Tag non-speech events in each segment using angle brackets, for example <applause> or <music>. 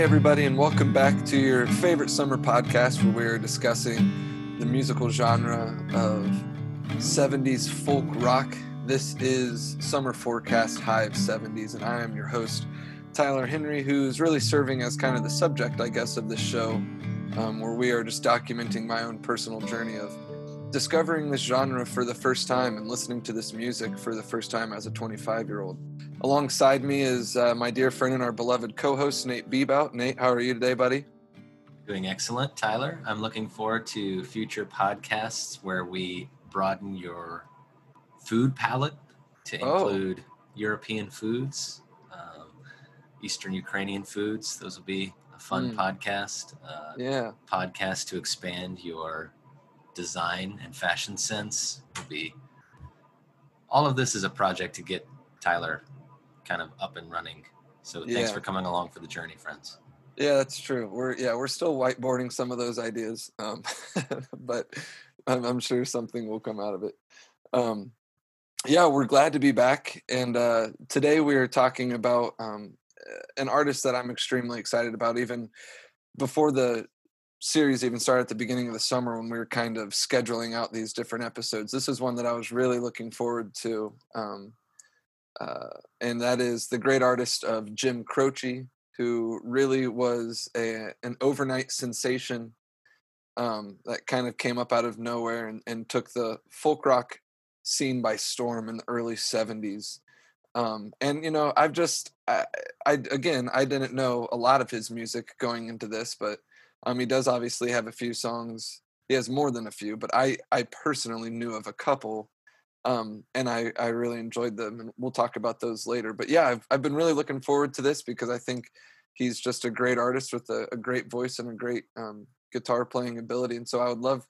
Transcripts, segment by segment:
Everybody, and welcome back to your favorite summer podcast where we're discussing the musical genre of 70s folk rock. This is Summer Forecast Hive 70s, and I am your host, Tyler Henry, who's really serving as kind of the subject, I guess, of this show, um, where we are just documenting my own personal journey of discovering this genre for the first time and listening to this music for the first time as a 25 year old. Alongside me is uh, my dear friend and our beloved co host, Nate Bebout. Nate, how are you today, buddy? Doing excellent, Tyler. I'm looking forward to future podcasts where we broaden your food palette to oh. include oh. European foods, um, Eastern Ukrainian foods. Those will be a fun mm. podcast. Uh, yeah. Podcast to expand your design and fashion sense will be all of this is a project to get Tyler kind of up and running. So thanks yeah. for coming along for the journey, friends. Yeah, that's true. We're yeah, we're still whiteboarding some of those ideas, um, <laughs> but I'm, I'm, sure something will come out of it. Um, yeah, we're glad to be back, and uh, today we are talking about um, an artist that I'm extremely excited about. Even before the series even started at the beginning of the summer when we were kind of scheduling out these different episodes. This is one that I was really looking forward to. Um, uh, and that is the great artist of Jim Croce, who really was a, an overnight sensation um, that kind of came up out of nowhere and, and, took the folk rock scene by storm in the early 70s. Um, and you know, I've just, I, I again, I didn't know a lot of his music going into this, but um, he does obviously have a few songs. He has more than a few, but I I personally knew of a couple, um, and I I really enjoyed them, and we'll talk about those later. But yeah, I've I've been really looking forward to this because I think he's just a great artist with a, a great voice and a great um, guitar playing ability, and so I would love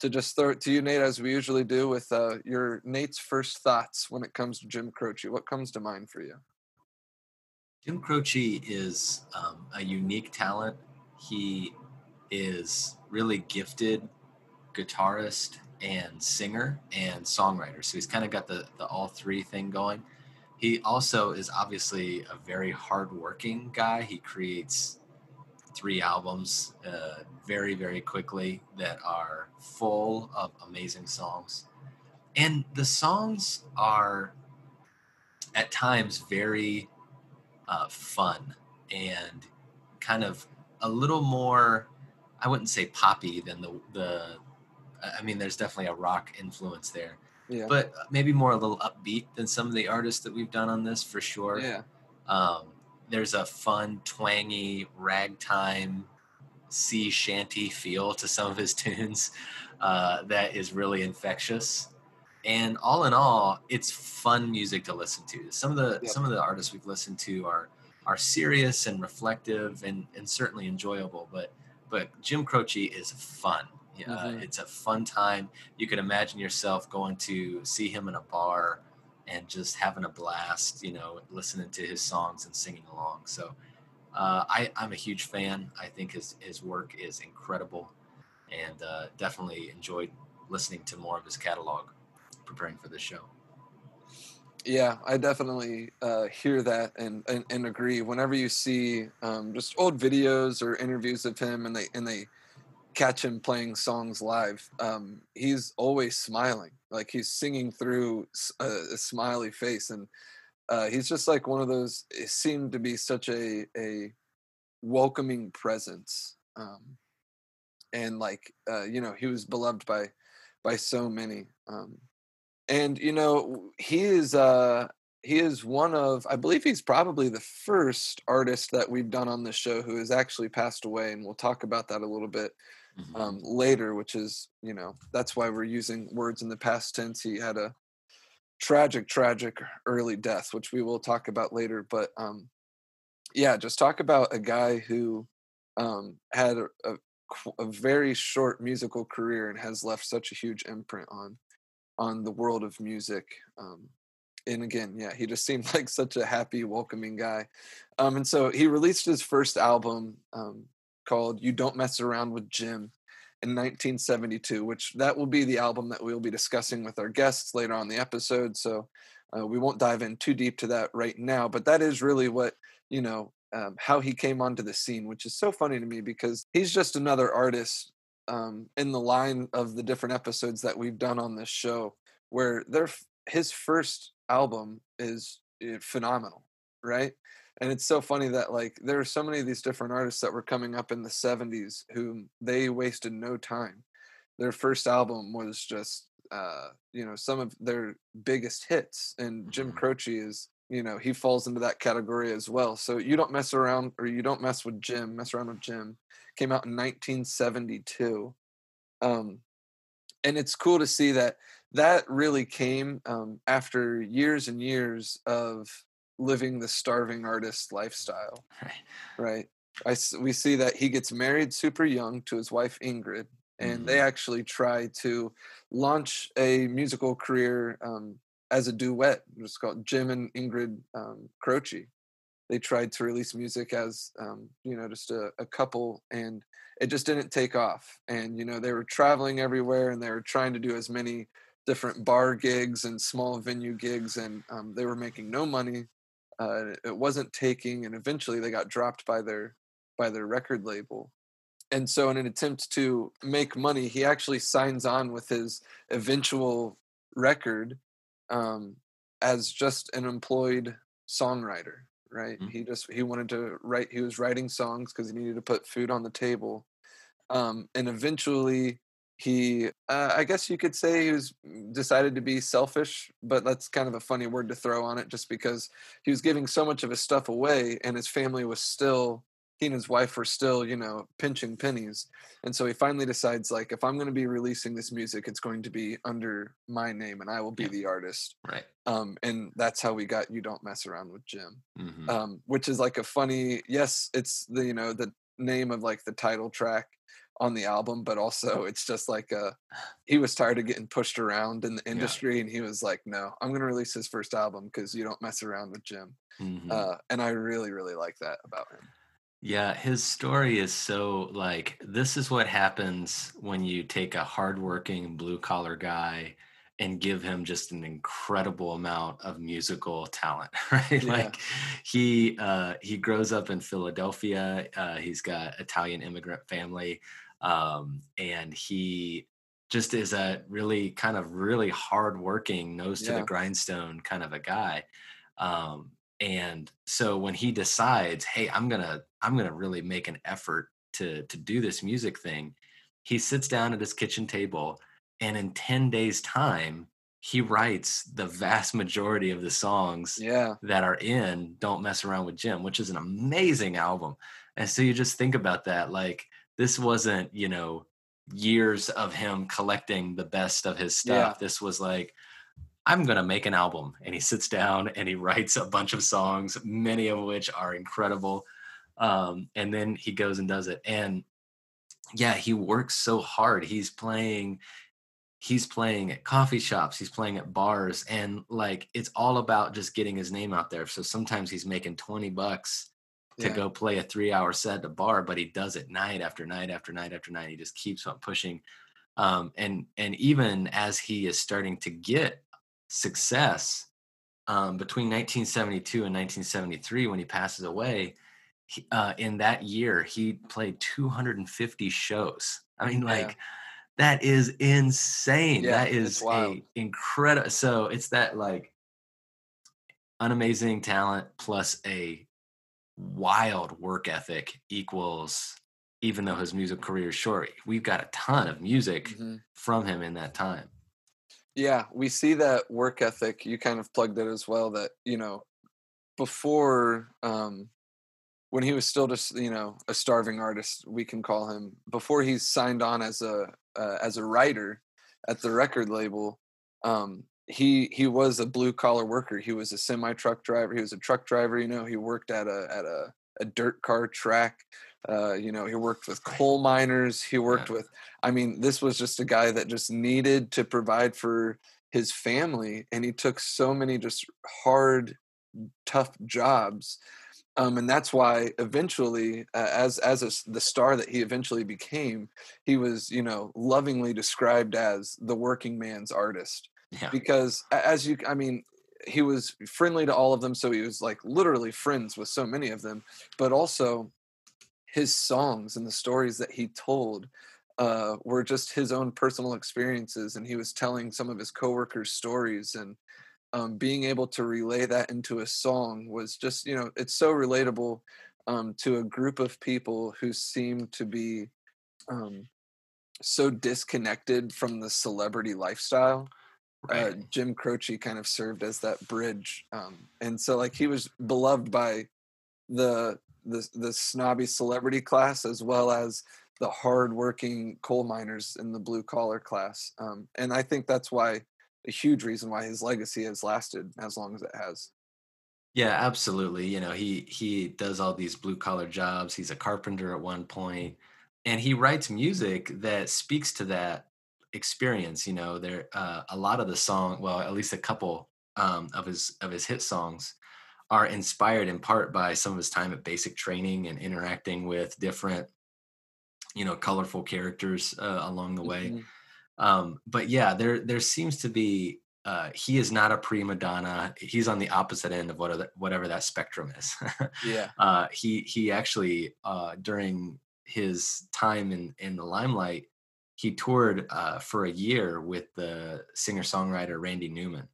to just throw it to you, Nate, as we usually do, with uh, your Nate's first thoughts when it comes to Jim Croce. What comes to mind for you? Jim Croce is um, a unique talent. He is really gifted guitarist and singer and songwriter. So he's kind of got the, the all three thing going. He also is obviously a very hardworking guy. He creates three albums uh, very, very quickly that are full of amazing songs. And the songs are at times very uh, fun and kind of a little more I wouldn't say poppy than the the. I mean, there's definitely a rock influence there, yeah. but maybe more a little upbeat than some of the artists that we've done on this for sure. Yeah. Um, there's a fun, twangy ragtime sea shanty feel to some of his <laughs> tunes uh, that is really infectious. And all in all, it's fun music to listen to. Some of the some of the artists we've listened to are are serious and reflective and, and certainly enjoyable, but but Jim Croce is fun. Uh, mm-hmm. It's a fun time. You can imagine yourself going to see him in a bar and just having a blast, you know, listening to his songs and singing along. So uh, I, I'm a huge fan. I think his, his work is incredible and uh, definitely enjoyed listening to more of his catalog preparing for this show. Yeah, I definitely uh, hear that and, and, and agree. Whenever you see um, just old videos or interviews of him, and they and they catch him playing songs live, um, he's always smiling, like he's singing through a, a smiley face, and uh, he's just like one of those. It seemed to be such a a welcoming presence, um, and like uh, you know, he was beloved by by so many. Um, and you know he is uh he is one of i believe he's probably the first artist that we've done on this show who has actually passed away and we'll talk about that a little bit mm-hmm. um, later which is you know that's why we're using words in the past tense he had a tragic tragic early death which we will talk about later but um yeah just talk about a guy who um had a, a, a very short musical career and has left such a huge imprint on on the world of music. Um, and again, yeah, he just seemed <laughs> like such a happy, welcoming guy. Um, and so he released his first album um, called "You Don't Mess Around with Jim" in 1972, which that will be the album that we'll be discussing with our guests later on the episode. So uh, we won't dive in too deep to that right now, but that is really what you know um, how he came onto the scene, which is so funny to me because he's just another artist um, in the line of the different episodes that we've done on this show, where their his first album is eh, phenomenal, right? And it's so funny that like there are so many of these different artists that were coming up in the 70s who they wasted no time. Their first album was just uh, you know, some of their biggest hits. And Jim Mhm. Croce is, you know, he falls into that category as well. So you don't mess around or you don't mess with Jim, mess around with Jim. Came out in 1972. Um, and it's cool to see that that really came um, after years and years of living the starving artist lifestyle <laughs> Right. right I, we see that he gets married super young to his wife ingrid and they actually try to launch a musical career um, as a duet it's called jim and ingrid um, croce. They tried to release music as um, you know just a, a couple and it just didn't take off and you know they were traveling everywhere and they were trying to do as many different bar gigs and small venue gigs and um, they were making no money uh, it wasn't taking and eventually they got dropped by their by their record label. And so in an attempt to make money he actually signs on with his eventual record um, as just an employed songwriter right Mm. he just he wanted to write he was writing songs because he needed to put food on the table um, and eventually he uh, i guess you could say he was decided to be selfish but that's kind of a funny word to throw on it just because he was giving so much of his stuff away and his family was still he and his wife were still you know pinching pennies and so he finally decides like if i'm going to be releasing this music it's going to be under my name and i will be Yeah. the artist Right. um, and that's how we got you don't mess around with jim Mhm. um, which is like a funny yes it's the you know the name of like the title track on the album but also it's just like uh he was tired of getting pushed around in the industry and he was like no i'm going to release his first album because you don't mess around with jim Mhm. uh, and i really really like that about him Yeah, his story is so like this is what happens when you take a hardworking blue collar guy and give him just an incredible amount of musical talent, <laughs> right? Yeah. Like he uh he grows up in Philadelphia. Uh he's got Italian immigrant family. Um and he just is a really kind of really hardworking, nose to Yeah. the grindstone kind of a guy. Um and so when he decides hey i'm gonna i'm gonna really make an effort to to do this music thing he sits down at his kitchen table and in 10 days time he writes the vast majority of the songs yeah that are in don't mess around with jim which is an amazing album and so you just think about that like this wasn't you know years of him collecting the best of his stuff Yeah. this was like I'm going to make an album. And he sits down <laughs> and he writes a bunch of songs, many of which are incredible. Um, and then he goes and does it. And yeah, he works so hard. He's playing, he's playing at coffee shops, he's playing at bars, and like it's all about just getting his name out there. So sometimes he's making 20 bucks to yeah. go play a three hour set at a bar, but he does it night after night after night after night. He just keeps on pushing. Um, and and even as he is starting to get success um, between 1972 and 1973 when he passes away he, uh, in that year he played 250 shows i mean Yeah. like that is insane Yeah, that is a incredible so it's that like unamazing talent plus a wild work ethic equals even though his music career is short we've got a ton of music Mhm. from him in that time Yeah, we see that work ethic. You kind of plugged it as well. That you know, before um, when he was still just you know a starving artist, we can call him. Before he signed on as a uh, as a writer at the record label, um, he he was a blue collar worker. He was a semi truck driver. He was a truck driver. You know, he worked at a at a, a dirt car track. Uh, you know, he worked with coal miners. He worked with I mean, this was just a guy that just needed to provide for his family, and he took so many just hard, tough jobs. Um, and that's why eventually, uh, as as a the star that he eventually became, he was, you know, lovingly described as the working man's artist yeah because as you i mean he was friendly to all of them so he was like literally friends with so many of them but also his songs and the stories that he told uh, were just his own personal experiences and he was telling some of his coworkers stories and um, being able to relay that into a song was just you know it's so relatable um, to a group of people who seem to be um, so disconnected from the celebrity lifestyle uh, right. uh, jim croce kind of served as that bridge um, and so like he was beloved by the the the snobby celebrity class as well as the hardworking coal miners in the blue collar class um, and i think that's why a huge reason why his legacy has lasted as long as it has. Yeah absolutely you know he he does all these blue collar jobs he's a carpenter at one point and he writes music that speaks to that experience you know there uh, a lot of the song well at least a couple um, of his of his hit songs are inspired in part by some of his time at basic training and interacting with different you know colorful characters uh, along the way mm-hmm. um, but yeah there there seems to be uh, he is not a prima donna. He's on the opposite end of whatever whatever that spectrum is. <laughs> yeah. Uh, he he actually uh, during his time in in the limelight, he toured uh, for a year with the singer songwriter Randy Newman,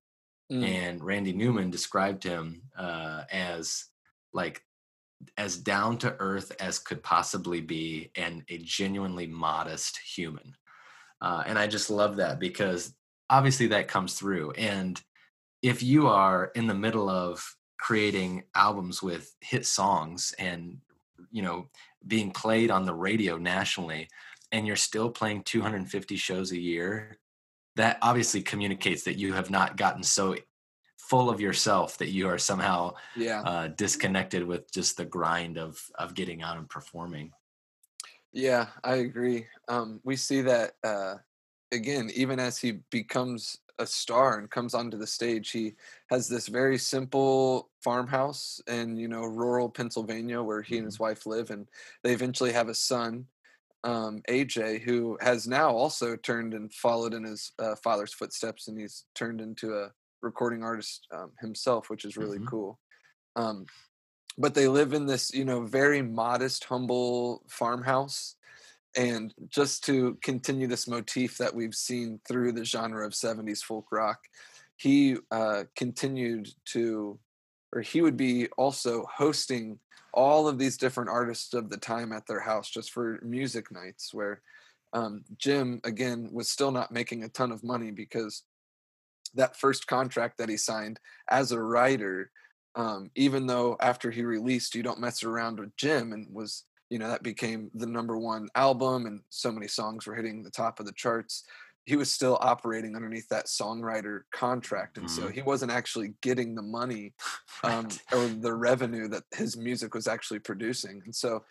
mm. and Randy Newman described him uh, as like as down to earth as could possibly be, and a genuinely modest human. Uh, and I just love that because obviously that comes through. And if you are in the middle of creating albums with hit songs and you know being played on the radio nationally and you're still playing 250 shows a year that obviously communicates that you have not gotten so full of yourself that you are somehow yeah. uh, disconnected with just the grind of of getting out and performing yeah i agree um, we see that uh, again even as he becomes a star and comes onto the stage he has this very simple farmhouse in you know rural pennsylvania where he and his mm-hmm. wife live and they eventually have a son um, aj who has now also turned and followed in his uh, father's footsteps and he's turned into a recording artist um, himself which is really mm-hmm. cool um, but they live in this you know very modest humble farmhouse and just to continue this motif that we've seen through the genre of 70s folk rock he uh, continued to or he would be also hosting all of these different artists of the time at their house just for music nights where um, jim again was still not making a ton of money because that first contract that he signed as a writer um, even though after he released you don't mess around with jim and was you know that became the number one album and so many songs were hitting the top of the charts he was still operating underneath that songwriter contract and mm-hmm. so he wasn't actually getting the money <laughs> um, or the revenue that his music was actually producing and so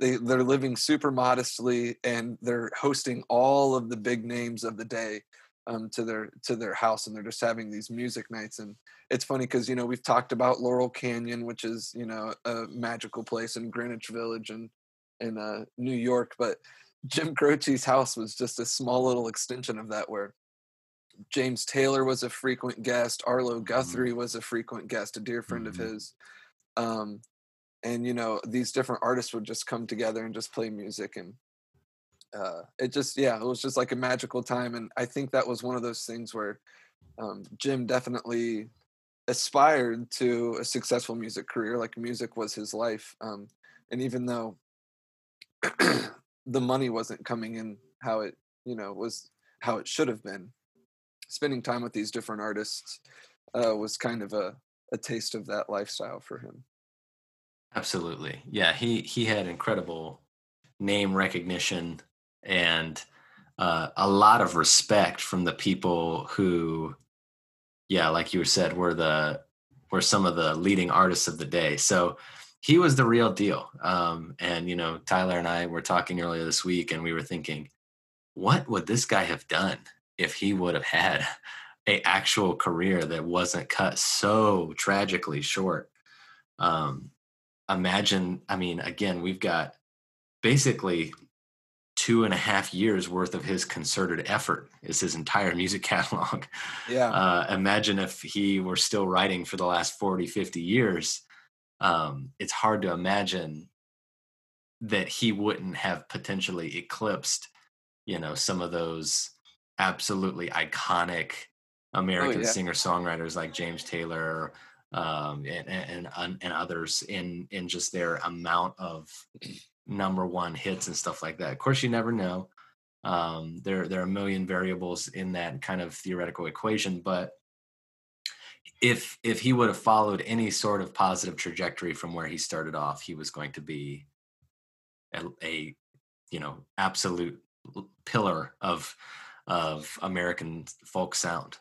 they, they're living super modestly and they're hosting all of the big names of the day um, to their to their house and they're just having these music nights and it's funny because you know we've talked about laurel canyon which is you know a magical place in greenwich village and in uh, New York, but Jim Croce's house was just a small little extension of that where James Taylor was a frequent guest, Arlo mm-hmm. Guthrie was a frequent guest, a dear friend mm-hmm. of his. Um, and you know, these different artists would just come together and just play music and uh, it just yeah, it was just like a magical time and I think that was one of those things where um, Jim definitely aspired to a successful music career like music was his life um, and even though the money wasn't coming in how it you know was how it should have been. Spending time with these different artists uh, was kind of a, a taste of that lifestyle for him. Absolutely. Yeah he he had incredible name recognition and uh, a lot of respect from the people who yeah like you said were the were some of the leading artists of the day. So he was the real deal. Um, and you know, Tyler and I were talking earlier this week, and we were thinking, what would this guy have done if he would have had <laughs> a actual career that wasn't cut so tragically short? Um, imagine, I mean, again, we've got basically two and a half years worth of his concerted effort is his entire music <laughs> catalog. Yeah. Uh, imagine if he were still writing for the last 40, 50 years. Um, it's hard to imagine that he wouldn't have potentially eclipsed, you know, some of those absolutely iconic American Oh, yeah. singer songwriters like James Taylor um, and, and and and others in in just their amount of number one hits and stuff like that. Of course, you never know. Um, there there are a million variables in that kind of theoretical equation, but if if he would have followed any sort of positive trajectory from where he started off, he was going to be a, a you know absolute pillar of of American folk sound.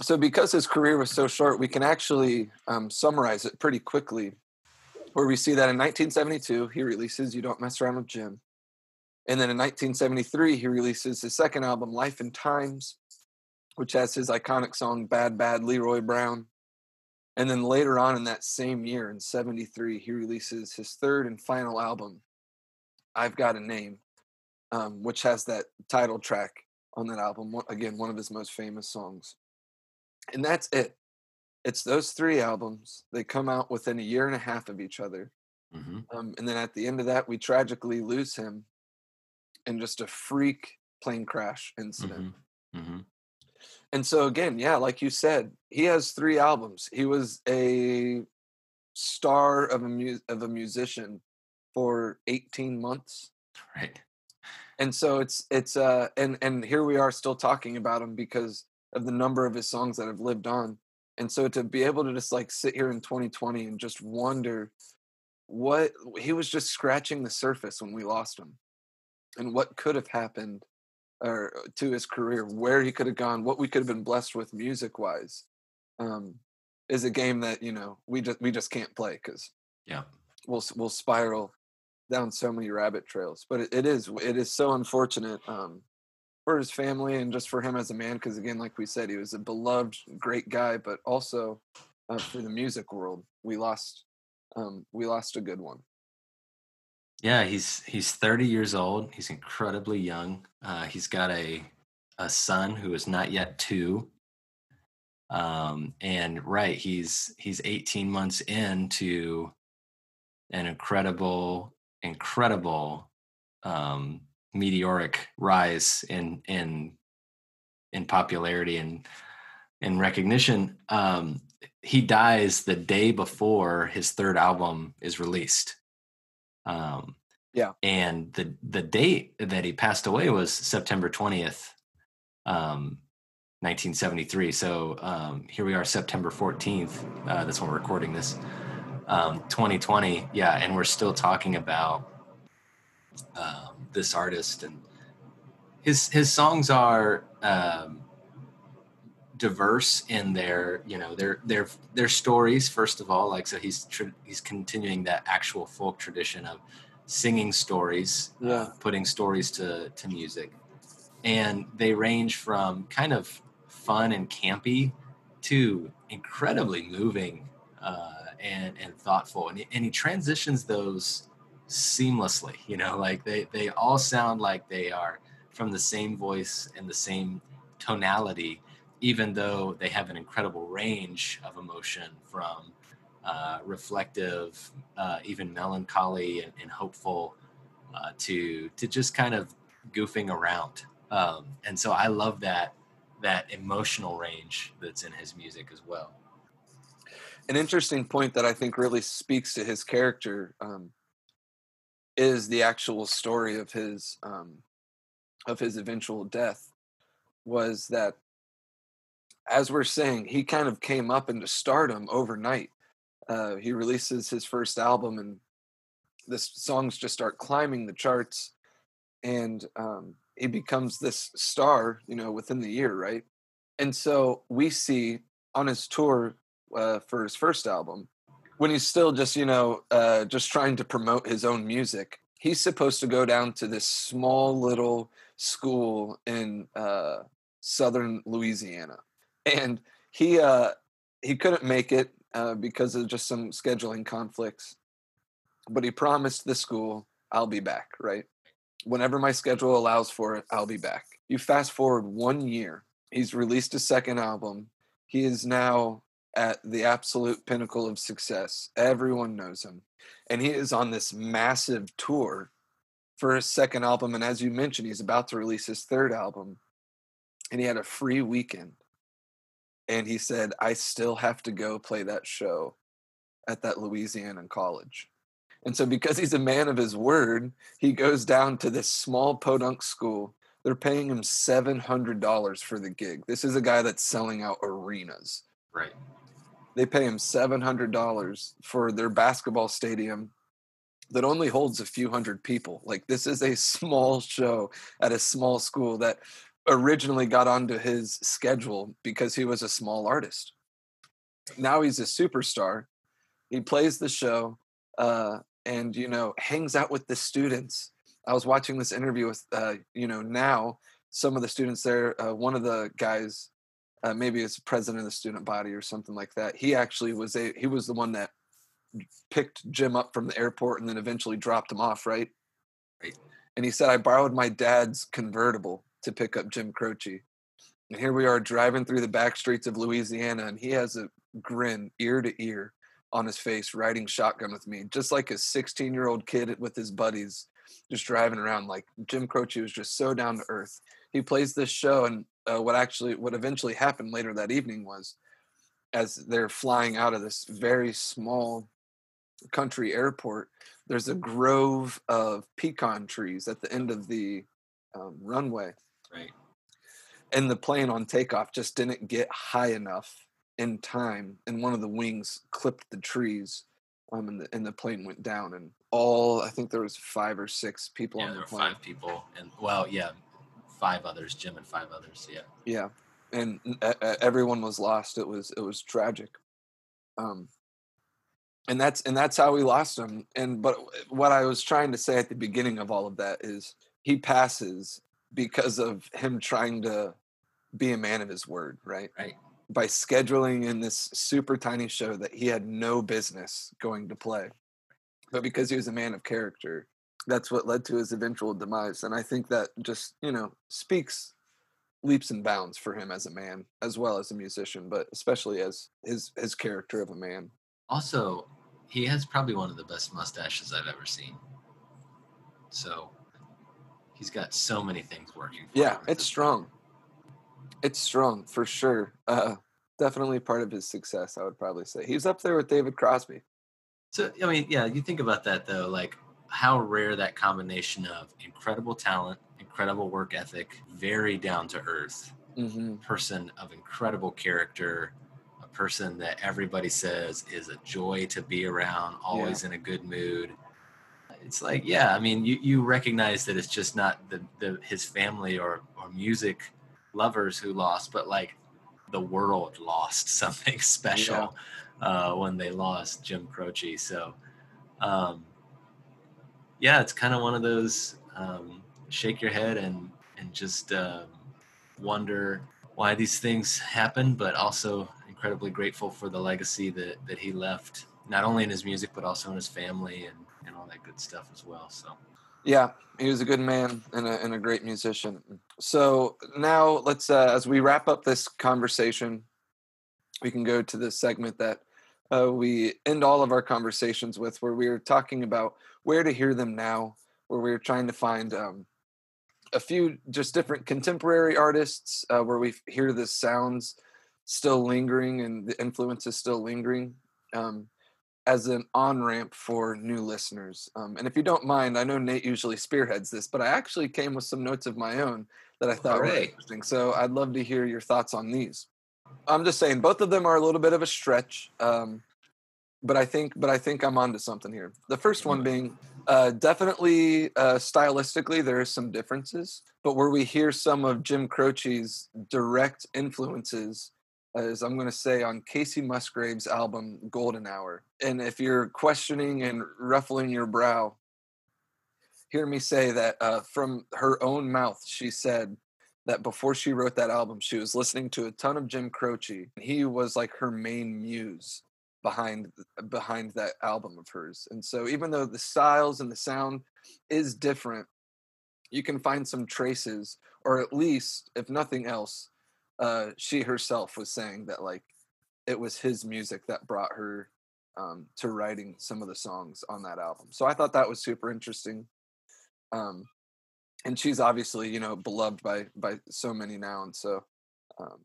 So, because his career was so short, we can actually um, summarize it pretty quickly. Where we see that in 1972, he releases You Don't Mess Around with Jim. And then in 1973, he releases his second album, Life and Times, which has his iconic song Bad Bad Leroy Brown. And then later on in that same year, in 73, he releases his third and final album, I've Got a Name, um, which has that title track on that album. Again, one of his most famous songs. And that's it. It's those three albums. They come out within a year and a half of each other. hmm Um, and then at the end of that, we tragically lose him in just a freak plane crash incident. hmm hmm And so again, yeah, like you said, he has three albums. He was a star of a mu- of a musician for 18 months. Right. And so it's it's uh and and here we are still talking about him because of the number of his songs that have lived on. And so to be able to just like sit here in 2020 and just wonder what he was just scratching the surface when we lost him and what could have happened or uh, to his career, where he could have gone, what we could have been blessed with music wise, um, is a game that you know we just we just can't play because Yeah. we'll we'll spiral down so many rabbit trails. But it, it is it is so unfortunate um, for his family and just for him as a man because again, like we said, he was a beloved, great guy, but also uh, for the music world, we lost um, we lost a good one. Yeah, he's he's 30 years old. He's incredibly young. Uh, he's got a a son who is not yet two. Um, and right, he's he's 18 months into an incredible, incredible um, meteoric rise in in in popularity and in recognition. Um, he dies the day before his third album is released. Um, Yeah. and the the date that he passed away was September twentieth, um, nineteen seventy three. So um, here we are, September fourteenth. Uh, that's when we're recording this, um, twenty twenty. Yeah, and we're still talking about um, this artist and his his songs are um, diverse in their you know their their their stories first of all like so he's tr- he's continuing that actual folk tradition of singing stories uh, Yeah. putting stories to to music and they range from kind of fun and campy to incredibly moving uh, and and thoughtful and, he- and he transitions those seamlessly you know like they they all sound like they are from the same voice and the same tonality even though they have an incredible range of emotion from uh, reflective, uh, even melancholy and, and hopeful, uh, to to just kind of goofing around. Um, and so I love that that emotional range that's in his music as well. An interesting point that I think really speaks to his character um, is the actual story of his um, of his eventual death. Was that as we're saying, he kind of came up into stardom overnight. Uh, he releases his first album, and the songs just start climbing the charts, and um, he becomes this star, you know, within the year, right? And so we see on his tour uh, for his first album, when he's still just, you know, uh, just trying to promote his own music, he's supposed to go down to this small little school in uh, southern Louisiana and he uh he couldn't make it uh, because of just some scheduling conflicts but he promised the school i'll be back right Whenever my schedule allows for it, I'll be back. You fast forward one year, he's released a second album. He is now at the absolute pinnacle of success. Everyone knows him. And he is on this massive tour for his second album. And as you mentioned, he's about to release his third album. And he had a free weekend. And he said, I still have to go play that show at that Louisiana college. And so, because he's a man of his word, he goes down to this small podunk school. They're paying him $700 for the gig. This is a guy that's selling out arenas. Right. They pay him $700 for their basketball stadium that only holds a few hundred people. Like, this is a <laughs> small show at a small school that originally got onto his schedule because he was a small artist. Now he's a superstar. He plays the show. Uh, and you know hangs out with the students i was watching this interview with uh, you know now some of the students there uh, one of the guys uh, maybe it's president of the student body or something like that he actually was a he was the one that picked jim up from the airport and then eventually dropped him off right right and he said i borrowed my dad's convertible to pick up jim croce and here we are driving through the back streets of louisiana and he has a grin ear to ear on his face riding shotgun with me, just like a 16 year old kid with his buddies, just driving around. Like Jim Croce was just so down to earth. He plays this show, and uh, what actually, what eventually happened later that evening was, as they're flying out of this very small country airport, there's a grove of pecan trees at the end of the um, runway. Right. And the plane on takeoff just didn't get high enough in time, and one of the wings clipped the trees, um, and the and the plane went down, and all I think there was five or six people yeah, on the there were plane. five people, and well, yeah, five others, Jim and five others. Yeah. Yeah, and uh, everyone was lost. It was it was tragic. Um, and that's and that's how we lost him. And but what I was trying to say at the beginning of all of that is he passes because of him trying to be a man of his word, right? Right by scheduling in this super tiny show that he had no business going to play. But because he was a man of character, that's what led to his eventual demise. And I think that just, you know, speaks leaps and bounds for him as a man, as well as a musician, but especially as his his character of a man. Also, he has probably one of the best mustaches I've ever seen. So he's got so many things working. yeah, it's strong. It's strong for sure. Uh, definitely part of his success, I would probably say. He's up there with David Crosby. So, I mean, yeah, you think about that though, like how rare that combination of incredible talent, incredible work ethic, very down to earth mm-hmm. person of incredible character, a person that everybody says is a joy to be around, always yeah. in a good mood. It's like, yeah, I mean, you, you recognize that it's just not the, the his family or, or music lovers who lost, but like the world lost <laughs> something special yeah. uh, when they lost Jim Croce. So, um, yeah, it's kind of one of those um, shake your head and and just um, wonder why these things happen, but also incredibly grateful for the legacy that that he left, not only in his music but also in his family and that good stuff as well. So. Yeah, he was a good man and a, and a great musician. So now let's, uh, as we wrap up this conversation, we can go to the segment that uh, we end all of our conversations with, where we are talking about where to hear them now, where we are trying to find um, a few just different contemporary artists uh, where we hear the sounds still lingering and the influences still lingering. Um, as an on ramp for new listeners. Um, and if you don't mind, I know Nate usually spearheads this, but I actually came with some notes of my own that I thought were interesting. So I'd love to hear your thoughts on these. I'm just saying both of them are a little bit of a stretch, um, but I think but I think I'm onto something here. The first one being uh, definitely uh, stylistically there are some differences, but where we hear some of Jim Croce's direct influences as I'm going to say on Kacey Musgraves' album Golden Hour. And if you're questioning and ruffling your brow, hear me say that uh, from her own mouth, she said that before she wrote that album, she was listening to a ton of Jim Croce. He was like her main muse behind behind that album of hers. And so even though the styles and the sound is different, you can find some traces, or at least, if nothing else, uh, she herself was saying that like it was his music that brought her um, to writing some of the songs on that album. So I thought that was super interesting. Um, and she's obviously you know beloved by by so many now, and so um,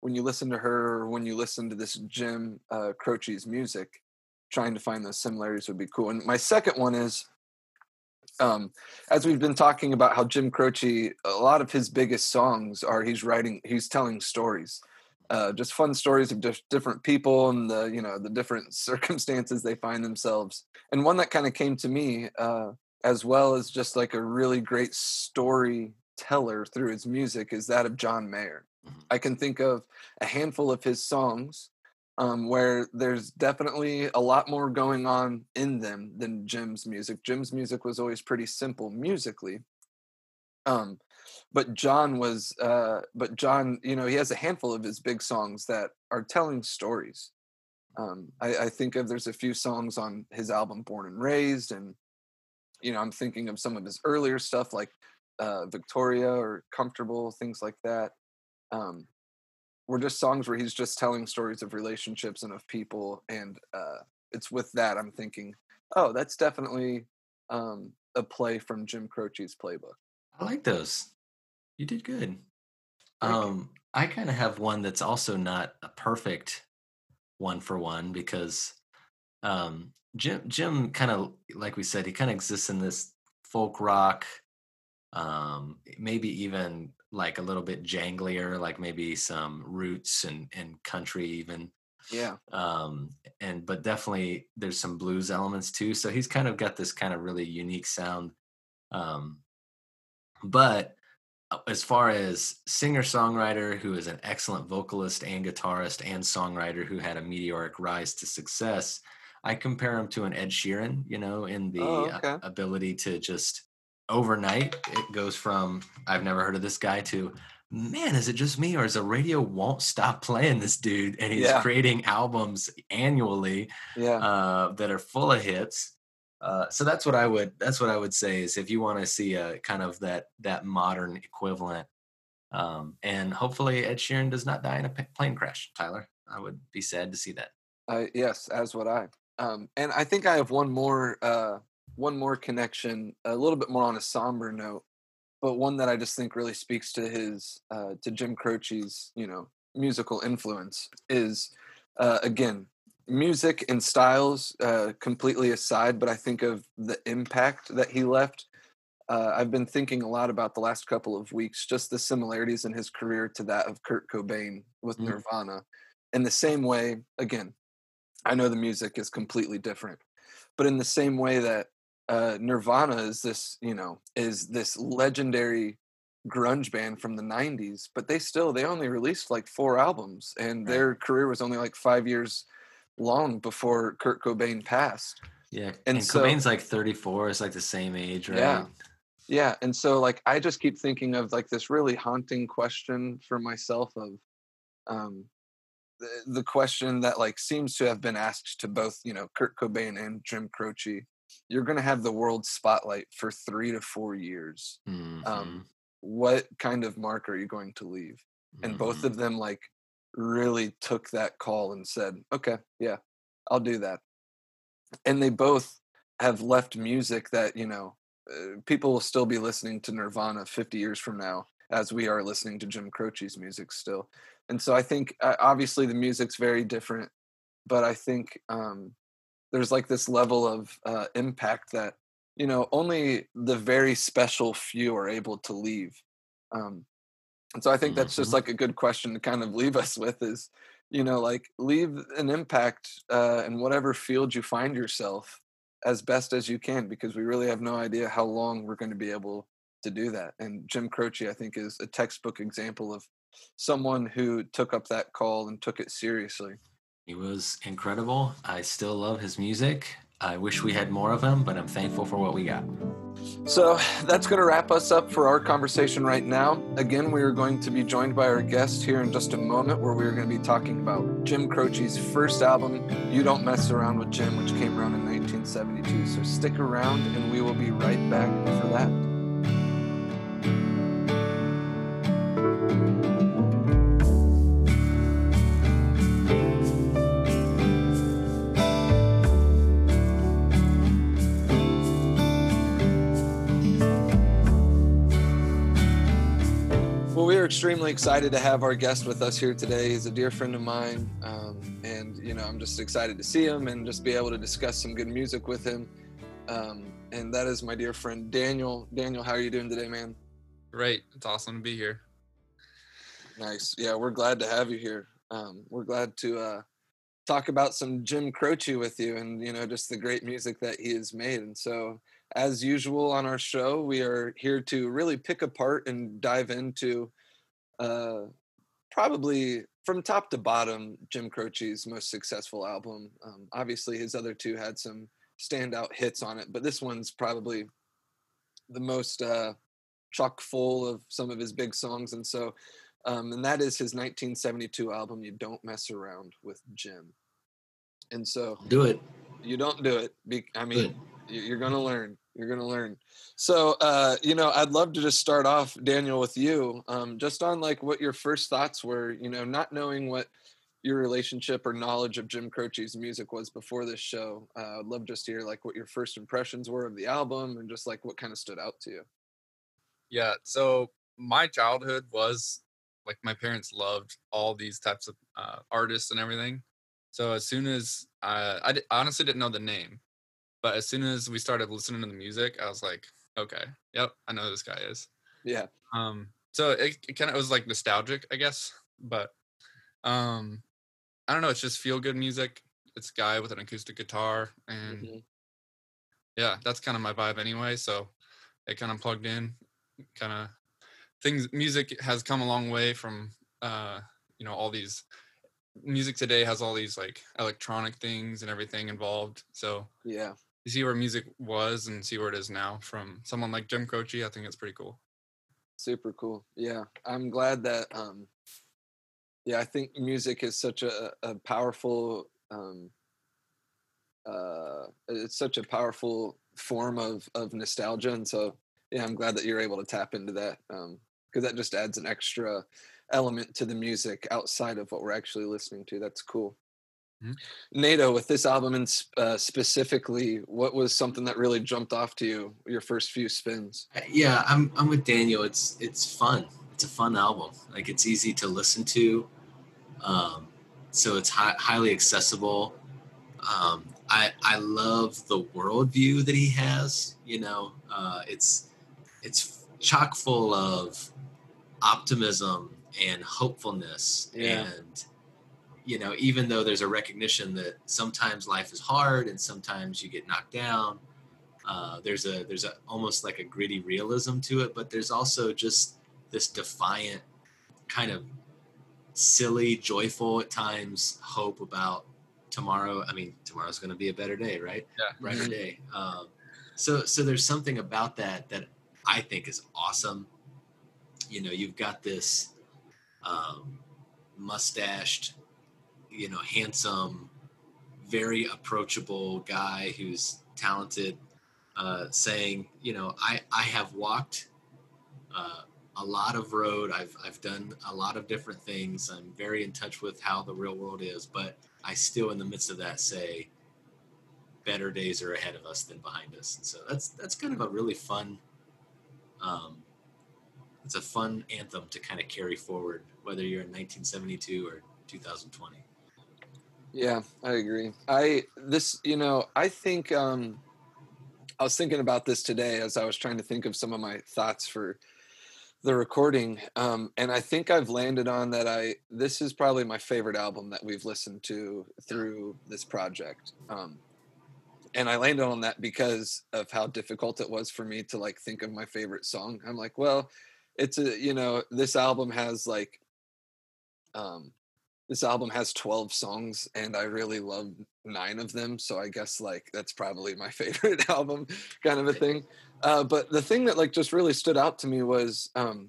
when you listen to her, or when you listen to this Jim uh, Croce's music, trying to find those similarities would be cool. And my second one is um, as we've been talking about how Jim Croce, a lot of his biggest songs are he's writing, he's telling stories, uh, just fun stories of diff- different people and the you know the different <laughs> circumstances they find themselves. And one that kind of came to me, uh, as well as just like a really great storyteller through his music, is that of John Mayer. Mm-hmm. I can think of a handful of his songs um, where there's definitely a lot more going on in them than Jim's music. Jim's music was always pretty simple musically. Um, but John was, uh, but John, you know, he has a handful of his big songs that are telling stories. Um, I, I think of there's a few songs on his album Born and Raised, and you know, I'm thinking of some of his earlier stuff like uh, Victoria or Comfortable, things like that. Um, were just songs where he's just telling stories of relationships and of people and uh, it's with that i'm thinking oh that's definitely um, a play from jim croce's playbook. I like those. You did good. Um, i kind of have one that's also not a perfect one for one because um, jim jim kind of like we said he kind of exists in this folk rock um, maybe even like a little bit janglier, like maybe some roots and and country even. Yeah. Um, and but definitely there's some blues elements too. So he's kind of got this kind of really unique sound. Um, but uh, as far as singer songwriter who is an excellent vocalist and guitarist and songwriter who had a meteoric rise to success, I compare him to an Ed Sheeran, you know, in the oh, okay. ability to just overnight it goes from I've never heard of this guy to man, is it just me or is the radio won't stop playing this dude and he's yeah. creating albums annually yeah. uh, that are full of hits. Uh, so that's what I would that's what I would say is if you want to see a kind of that that modern equivalent, um, and hopefully Ed Sheeran does not die in a plane crash. Tyler, I would be sad to see that. Uh, yes, as would I. Um, and I think I have one more uh, one more connection, a little bit more on a somber note, but one that I just think really speaks to his uh, to Jim Croce's you know musical influence is uh, again music and styles uh, completely aside, but I think of the impact that he left. Uh, I've been thinking a lot about the last couple of weeks, just the similarities in his career to that of Kurt Cobain with mm. Nirvana. In the same way, again, I know the music is completely different, but in the same way that uh, Nirvana is this, you know, is this legendary grunge band from the 90s, but they still they only released like four albums and right. their career was only like 5 years long before Kurt Cobain passed. Yeah. And, and so, Cobain's like 34, it's like the same age, right? Yeah. Yeah, and so like I just keep thinking of like this really haunting question for myself of um the, the question that like seems to have been asked to both, you know, Kurt Cobain and Jim Croce you're going to have the world spotlight for three to four years. Um, mm-hmm. Um, what kind of mark are you going to leave? And mm-hmm. both of them like really took that call and said, okay, yeah, I'll do that. And they both have left music that, you know, uh, people will still be listening to Nirvana 50 years from now as we are listening to Jim Croce's music still. And so I think uh, obviously the music's very different, but I think um, there's like this level of uh, impact that you know only the very special few are able to leave um, and so i think that's just mm-hmm. like a good question to kind of leave us with is you know like leave an impact uh, in whatever field you find yourself as best as you can because we really have no idea how long we're going to be able to do that and jim croce i think is a textbook example of someone who took up that call and took it seriously he was incredible. I still love his music. I wish we had more of him, but I'm thankful for what we got. So that's going to wrap us up for our conversation right now. Again, we are going to be joined by our guest here in just a moment, where we are going to be talking about Jim Croce's first album, You Don't Mess Around with Jim, which came around in 1972. So stick around, and we will be right back for that. Extremely excited to have our guest with us here today. He's a dear friend of mine, um, and you know I'm just excited to see him and just be able to discuss some good music with him. Um, and that is my dear friend Daniel. Daniel, how are you doing today, man? Great. It's awesome to be here. Nice. Yeah, we're glad to have you here. Um, we're glad to uh, talk about some Jim Croce with you, and you know just the great music that he has made. And so as usual on our show, we are here to really pick apart and dive into uh, probably from top to bottom Jim Croce's most successful album. Um, obviously, his other two had some standout hits on it, but this one's probably the most uh, chock full of some of his big songs. And so, um, and that is his 1972 album, You Don't Mess Around with Jim. And so, do it. You don't do it. Be, I mean, you're going to learn. You're going to learn. So, uh, you know, I'd love to just start off, Daniel, with you, um, just on like what your first thoughts were. You know, not knowing what your relationship or knowledge of Jim Croce's music was before this show. Uh, I'd love just to hear like what your first impressions were of the album and just like what kind of stood out to you. Yeah. So my childhood was like my parents loved all these types of uh, artists and everything. So as soon as uh, I, I honestly didn't know the name, but as soon as we started listening to the music, I was like, okay, yep, I know this guy is. Yeah. Um. So it, it kind of was like nostalgic, I guess, but um, I don't know. It's just feel good music. It's a guy with an acoustic guitar, and mm-hmm. yeah, that's kind of my vibe anyway. So it kind of plugged in. Kind of things. Music has come a long way from uh, you know all these music today has all these like electronic things and everything involved. So yeah, you see where music was and see where it is now from someone like Jim Croce. I think it's pretty cool. Super cool. Yeah, I'm glad that. um Yeah, I think music is such a, a powerful. um uh It's such a powerful form of of nostalgia, and so yeah, I'm glad that you're able to tap into that um because that just adds an extra element to the music outside of what we're actually listening to. That's cool. Mm-hmm. Nato, with this album and uh, specifically, what was something that really jumped off to you your first few spins? Uh, yeah, I'm I'm with Daniel. It's it's fun. It's a fun album. Like it's easy to listen to, um, so it's hi- highly accessible. Um, I I love the worldview that he has. You know, uh, it's it's chock full of optimism and hopefulness yeah. and you know even though there's a recognition that sometimes life is hard and sometimes you get knocked down uh, there's a there's a almost like a gritty realism to it but there's also just this defiant kind of silly joyful at times hope about tomorrow. I mean tomorrow's going to be a better day right? Yeah. Brighter mm-hmm. day. Um, so so there's something about that that i think is awesome. You know you've got this um, mustached, you know, handsome, very approachable guy who's talented, uh, saying, you know, I, I have walked uh, a lot of road. I've, I've done a lot of different things. I'm very in touch with how the real world is, but I still, in the midst of that, say, better days are ahead of us than behind us. And so that's that's kind of a really fun um, it's a fun anthem to kind of carry forward, whether you're in 1972 or 2020. Yeah, I agree. I this you know I think um, I was thinking about this today as I was trying to think of some of my thoughts for the recording, um, and I think I've landed on that. I this is probably my favorite album that we've listened to through this project. Um, and I landed on that because of how difficult it was for me to like think of my favorite song. I'm like, well, it's a you know this album has like um this album has 12 songs and i really love nine of them so i guess like that's probably my <laughs> favorite album kind of a thing uh, but the thing that like just really stood out to me was um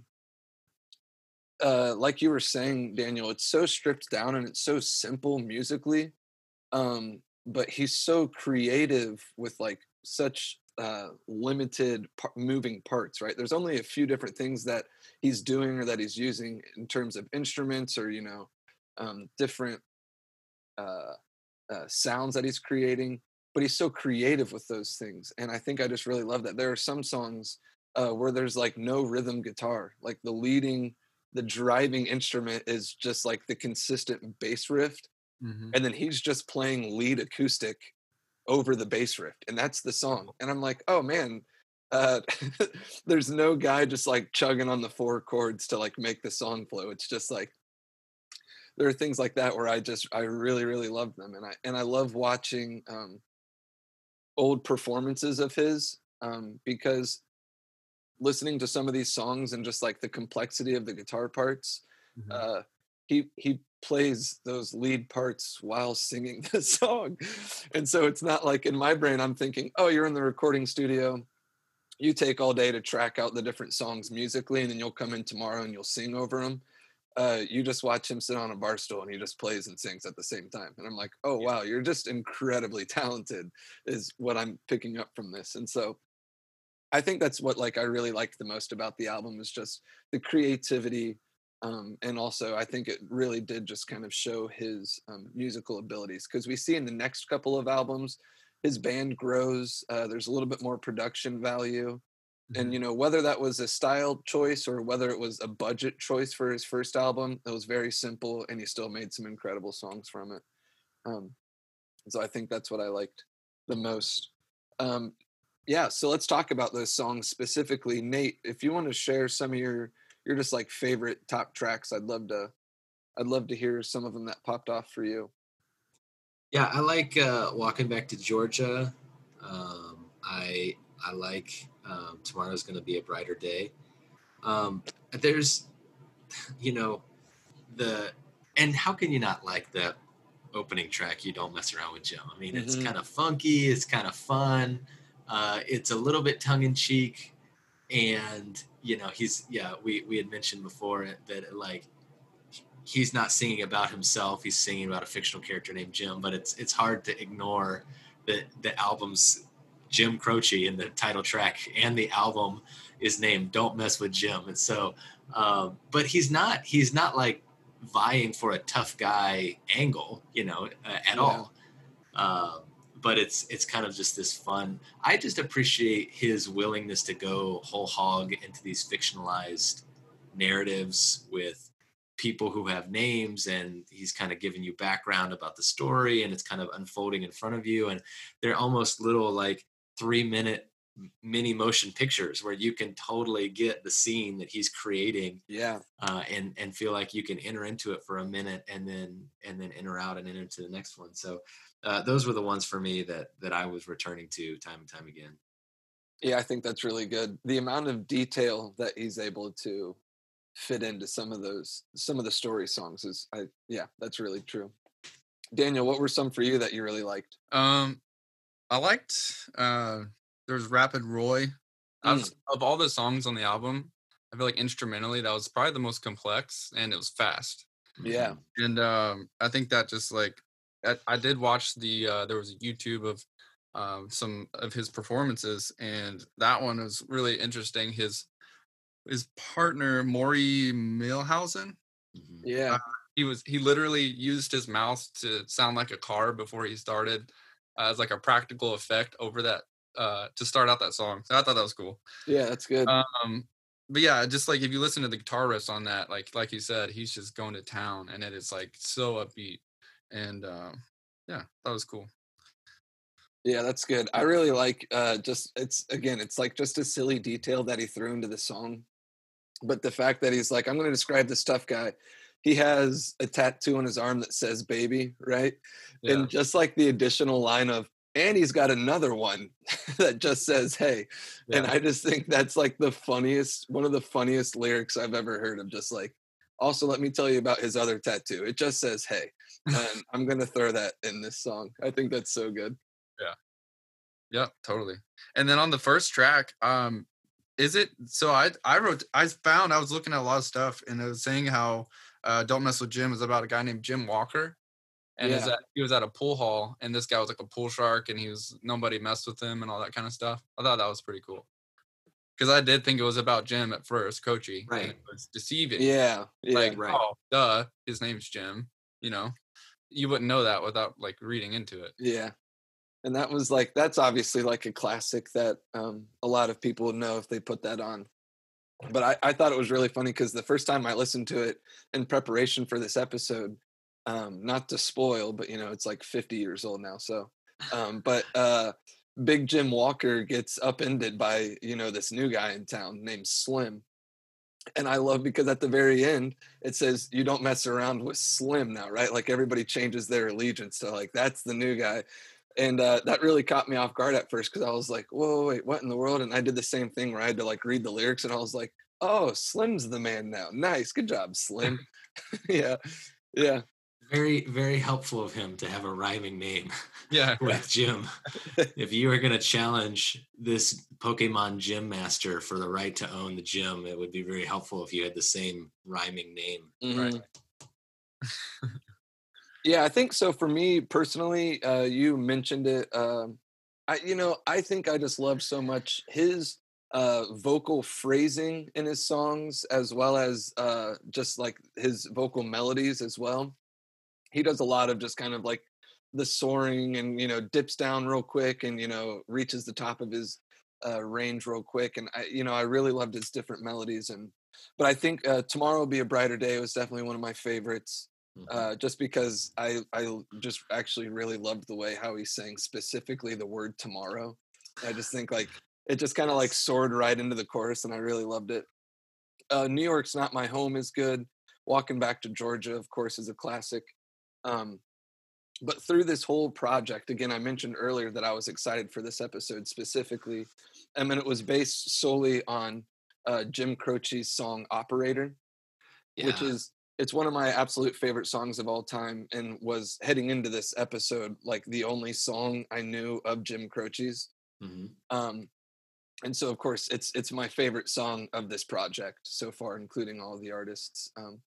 uh like you were saying daniel it's so stripped down and it's so simple musically um but he's so creative with like such uh, limited par- moving parts, right? There's only a few different things that he's doing or that he's using in terms of instruments or you know um, different uh, uh, sounds that he's creating. But he's so creative with those things, and I think I just really love that. There are some songs uh, where there's like no rhythm guitar, like the leading the driving instrument is just like the consistent bass riff Mhm. and then he's just playing lead acoustic over the bass riff and that's the song and i'm like oh man uh <laughs> there's no guy just like chugging on the four chords to like make the song flow it's just like there are things like that where i just i really really love them and i and i love watching um old performances of his um because listening to some of these songs and just like the complexity of the guitar parts Mhm. uh, he he plays those lead parts while singing <laughs> the song, and so it's not like in my brain I'm thinking, oh, you're in the recording studio, you take all day to track out the different songs musically, and then you'll come in tomorrow and you'll sing over them. Uh, you just watch him sit on a bar stool and he just plays and sings at the same time, and I'm like, oh wow, you're just incredibly talented, is what I'm picking up from this, and so. I think that's what like I really liked the most about the album is just the creativity um, and also I think it really did just kind of show his um, musical abilities because we see in the next couple of albums his band grows. Uh, there's a little bit more production value, and you know whether that was a style choice or whether it was a budget choice for his first album, it was very simple, and he still made some incredible songs from it. Um, so I think that's what I liked the most. Um, yeah, so let's talk about those songs specifically. Nate, if you want to share some of your your just like favorite top tracks, I'd love to I'd love to hear some of them that popped off for you. Yeah, I like uh, walking back to Georgia. Um, I I like um, tomorrow's going to be a brighter day. Um, there's, <laughs> you know, the and how can you not like that opening track? You don't mess around with Jim. I mean, it's Mhm. kind of funky. It's kind of fun. Uh, it's a little bit tongue in cheek, and you know, he's yeah. We we had mentioned before that like he's not singing about himself he's singing about a fictional character named jim but it's it's hard to ignore that the album's jim croce in the title track and the album is named don't mess with jim. And so um, but he's not he's not like vying for a tough guy angle you know uh, at Yeah. all. Um, but it's it's kind of just this fun i just appreciate his willingness to go whole hog into these fictionalized narratives with people who have names and he's kind of giving you background about the story and it's kind of unfolding in front of you. And they're almost little like three minute mini motion pictures where you can totally get the scene that he's creating Yeah, uh, and and feel like you can enter into it for a minute and then and then enter out and enter into the next one so uh, those were the ones for me that that i was returning to time and time again yeah, I think that's really good. The amount of detail that he's able to fit into some of those some of the story songs is I yeah, that's really true. Daniel, what were some for you that you really liked? Um, I liked uh, there's Rapid Roy. Was, of all the songs on the album, I feel like instrumentally that was probably the most complex and it was fast. Yeah. And um, I think that just like I, I did watch the uh, there was a YouTube of um, some of his performances, and that one was really interesting. His his partner Maury Muehleisen, Mhm. Yeah. he was he literally used his mouth to sound like a car before he started uh, as like a practical effect over that uh, to start out that song. So I thought that was cool. Yeah, that's good. Um, but yeah, just like if you listen to the guitar riffs on that, like like you said, he's just going to town, and it is like so upbeat, and um, yeah, that was cool. Yeah, that's good. I really like uh just it's again, it's like just a silly detail that he threw into the song. But the fact that he's like, I'm gonna describe this tough guy. He has a tattoo on his arm that says baby, right? Yeah. And just like the additional line of and he's got another one <laughs> that just says hey. And I just think that's like the funniest, one of the funniest lyrics I've ever heard of just like also let me tell you about his other tattoo. It just says hey. And I'm gonna throw that in this song. I think that's so good. Yeah, Yeah, totally. And then on the first track, um, is it so I I wrote I found I was looking at a lot of stuff and it was saying how uh Don't Mess with Jim is about a guy named Jim Walker. And Yeah. that he was at a pool hall and this guy was like a pool shark and he was nobody messed with him and all that kind of stuff. I thought that was pretty cool. Because I did think it was about Jim at first, Croce. And Right. it was deceiving. Yeah. Yeah. Like, right. oh, duh, his name's Jim. You know, you wouldn't know that without like reading into it. Yeah. And that was like that's obviously like a classic that um a lot of people would know if they put that on. But I, I thought it was really funny because the first time I listened to it in preparation for this episode, um, not to spoil, but you know, it's like 50 years old now. So, um, but <laughs> uh, Big Jim Walker gets upended by, you know, this new guy in town named Slim. And I love because at the very end it says you don't mess around with Slim now, right? Like everybody changes their allegiance to like that's the new guy and uh, that really caught me off guard at first because I was like, "Whoa, wait, what in the world?" And I did the same thing where I had to like read the lyrics, and I was like, "Oh, Slim's the man now. Nice, good job, Slim." <laughs> <laughs> yeah, yeah. Very, very helpful of him to have a rhyming name. Yeah, <laughs> with Jim. if you were going to challenge this Pokemon Gym Master for the right to own the gym, it would be very helpful if you had the same rhyming name. Mm-hmm. Right. Yeah, I think so. For me personally, uh, you mentioned it. Um, I, you know, I think I just love so much his uh, vocal phrasing in his songs, as well as uh, just like his vocal melodies as well. He does a lot of just kind of like the soaring and you know dips down real quick and you know reaches the top of his uh, range real quick. And I, you know, I really loved his different melodies. And but I think uh, tomorrow will be a brighter day was definitely one of my favorites. Mm-hmm. uh, just because I I just actually really loved the way how he sang specifically the word tomorrow. I just think like it just kind of like soared right into the chorus, and I really loved it. Uh, New York's not my home is good. Walking back to Georgia, of course, is a classic. Um, but through this whole project, again, I mentioned earlier that I was excited for this episode specifically. I mean, it was based solely on uh, Jim Croce's song "Operator," yeah. which is it's one of my absolute favorite songs of all time and was heading into this episode like the only song i knew of jim croce's mm-hmm. um, and so of course it's it's my favorite song of this project so far including all the artists um,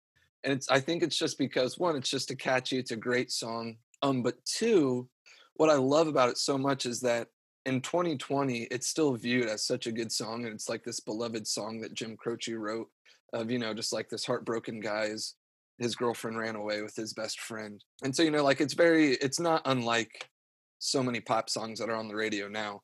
and it's i think it's just because one it's just a catchy it's a great song um, but two what i love about it so much is that in 2020 it's still viewed as such a good song and it's like this beloved song that jim croce wrote of you know just like this heartbroken guy's his girlfriend ran away with his best friend. And so, you know, like it's very, it's not unlike so many pop songs that are on the radio now.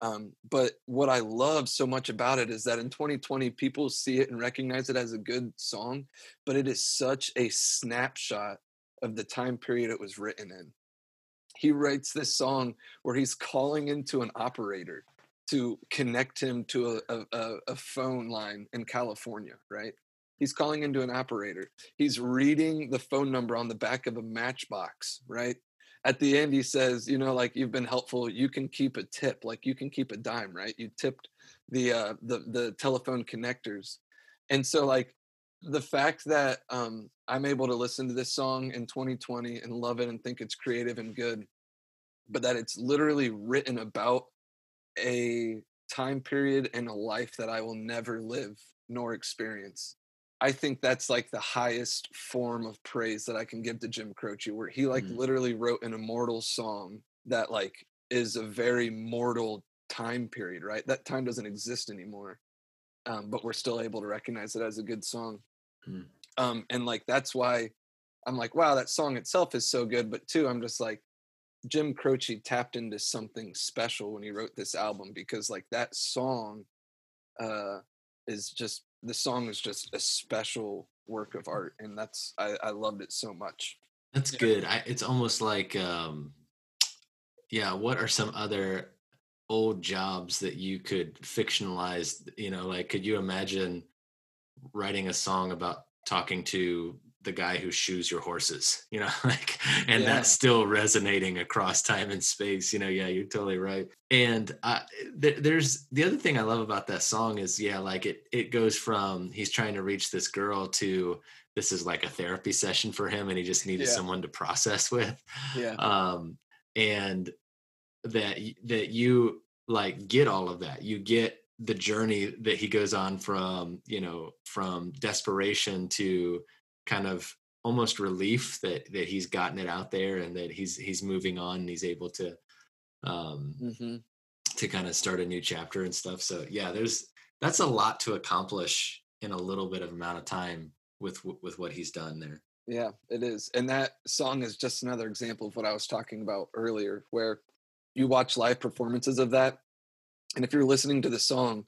Um, but what I love so much about it is that in 2020, people see it and recognize it as a good song, but it is such a snapshot of the time period it was written in. He writes this song where he's calling into an operator to connect him to a, a, a phone line in California, right? He's calling into an operator. He's reading the phone number on the back of a matchbox, right? At the end, he says, you know, like you've been helpful. You can keep a tip, like you can keep a dime, right? You tipped the uh, the the telephone connectors, and so like the fact that um, I'm able to listen to this song in 2020 and love it and think it's creative and good, but that it's literally written about a time period and a life that I will never live nor experience. I think that's like the highest form of praise that I can give to Jim Croce, where he like mm. literally wrote an immortal song that like is a very mortal time period, right? That time doesn't exist anymore, um, but we're still able to recognize it as a good song. Mm. Um, and like that's why I'm like, wow, that song itself is so good. But two, I'm just like, Jim Croce tapped into something special when he wrote this album because like that song uh, is just the song is just a special work of art, and that's I, I loved it so much. That's yeah. good. I, it's almost like, um, yeah. What are some other old jobs that you could fictionalize? You know, like could you imagine writing a song about talking to the guy who shoes your horses you know <laughs> like and yeah. that's still resonating across time and space you know? Yeah you're totally right. And uh, th- there's the other thing i love about that song is yeah like it it goes from he's trying to reach this girl to this is like a therapy session for him and he just needed yeah. someone to process <laughs> with. Yeah. Um and that that you like get all of that. You get the journey that he goes on from you know from desperation to kind of almost relief that that he's gotten it out there and that he's he's moving on and he's able to um mm-hmm. to kind of start a new chapter and stuff so yeah there's that's a lot to accomplish in a little bit of amount of time with with what he's done there yeah it is and that song is just another example of what i was talking about earlier where you watch live performances of that and if you're listening to the song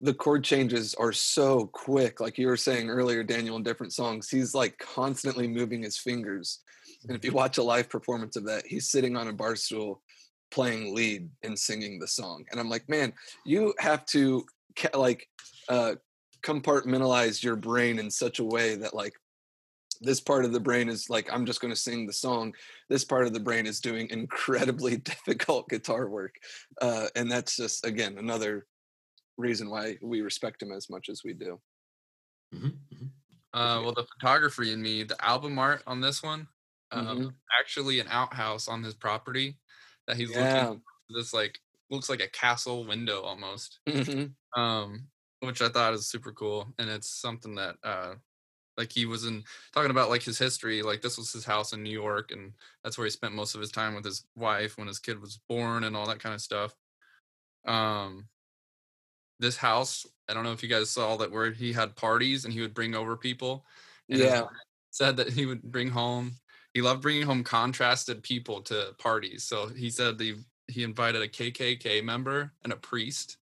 the chord changes are so quick. Like you were saying earlier, Daniel, in different songs, he's like constantly moving his fingers. And if you watch a live performance of that, he's sitting on a bar stool playing lead and singing the song. And I'm like, man, you have to like uh, compartmentalize your brain in such a way that like this part of the brain is like i'm just going to sing the song this part of the brain is doing incredibly <laughs> difficult guitar work uh, and that's just again another reason why we respect him as much as we do mm-hmm. mm-hmm. Uh, well the photography in me the album art on this one um, mm-hmm. actually an outhouse on his property that he's yeah. looking this like looks like a castle window almost mm-hmm. um, which i thought is super cool and it's something that uh, like he was in talking about like his history like this was his house in new york and that's where he spent most of his time with his wife when his kid was born and all that kind of stuff um this house i don't know if you guys saw that where he had parties and he would bring over people yeah said that he would bring home he loved bringing home contrasted people to parties so he said the he invited a kkk member and a priest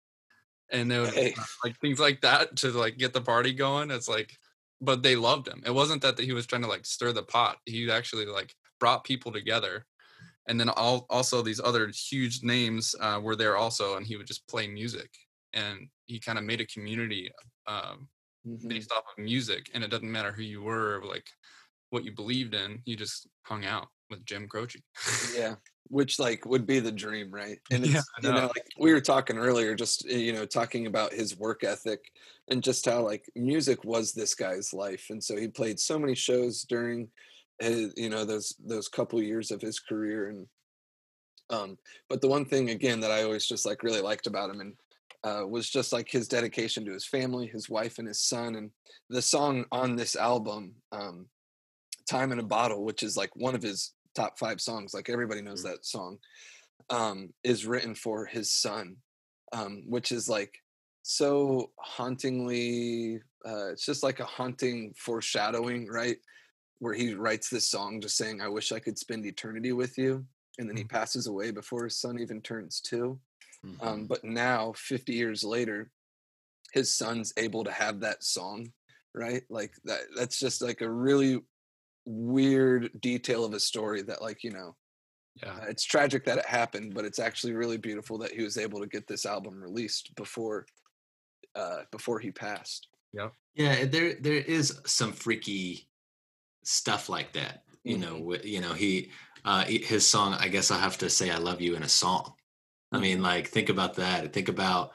and they would hey. like things like that to like get the party going it's like but they loved him. It wasn't that he was trying to like stir the pot. He actually like brought people together. And then all, also these other huge names uh, were there also, and he would just play music. And he kind of made a community um, mm-hmm. based off of music. And it doesn't matter who you were, like what you believed in. You just hung out with Jim Croce. yeah, <laughs> which like would be the dream, right? And it's, yeah, you know, like we were talking earlier, just you know, talking about his work ethic and just how like music was this guy's life, and so he played so many shows during his, you know, those those couple years of his career, and um, but the one thing again that I always just like really liked about him and uh, was just like his dedication to his family, his wife, and his son. And the song on this album, um, "Time in a Bottle," which is like one of his top five songs, like everybody knows mm-hmm. that song, um, is written for his son, um, which is like so hauntingly. Uh, it's just like a haunting foreshadowing, right? Where he writes this song just saying, "I wish I could spend eternity with you," and then he mm-hmm. passes away before his son even turns 2 um, mm-hmm. um, but now, 50 years later, his son's able to have that song, right? Like that. That's just like a really weird detail of a story that like you know yeah uh, it's tragic that it happened but it's actually really beautiful that he was able to get this album released before uh before he passed yeah yeah there there is some freaky stuff like that you mm-hmm. know you know he uh his song i guess i have to say i love you in a song i mean like think about that think about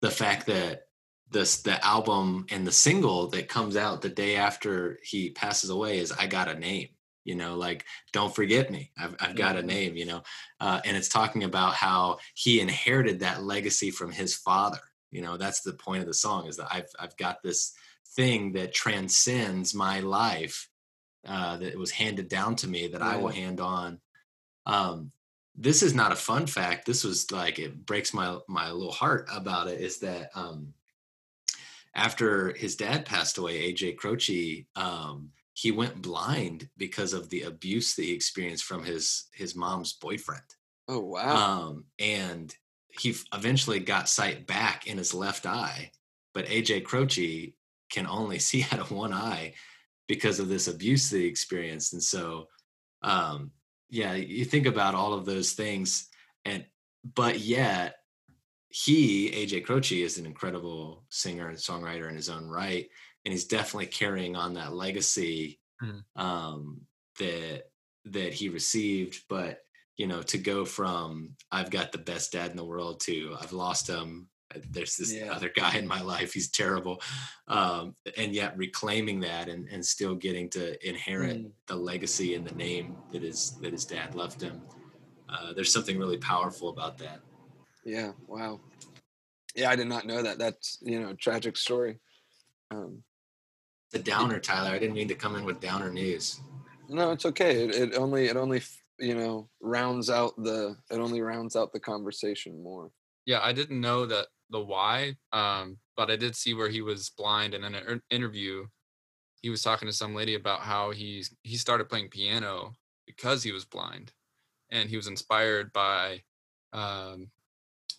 the fact that this the album and the single that comes out the day after he passes away is I got a name you know like don't forget me i've, I've got a mm-hmm. name you know uh, and it's talking about how he inherited that legacy from his father you know that's the point of the song is that i've, I've got this thing that transcends my life uh, that was handed down to me that yeah. i will hand on um, this is not a fun fact this was like it breaks my my little heart about it is that um, after his dad passed away, AJ Croce, um, he went blind because of the abuse that he experienced from his his mom's boyfriend. Oh wow! Um, and he eventually got sight back in his left eye, but AJ Croce can only <laughs> see out of one eye because of this abuse that he experienced. And so, um, yeah, you think about all of those things, and but yet he AJ Croce is an incredible singer and songwriter in his own right, and he's definitely carrying on that legacy mm. um, that that he received. But you know, to go from I've got the best dad in the world to I've lost him. Uh, there's this yeah. other guy in my life. He's terrible, um, and yet reclaiming that and, and still getting to inherit mm. the legacy and the name that his that his dad left him. Uh, there's something really powerful about that. Yeah. Wow. Yeah, I did not know that. That's you know a tragic story. Um, the downer, Tyler. I didn't mean to come in with downer news. No, it's okay. It, it only it only you know rounds out the it only rounds out the conversation more. Yeah, I didn't know that the why, um, but I did see where he was blind. And in an interview, he was talking to some lady about how he he started playing piano because he was blind, and he was inspired by um,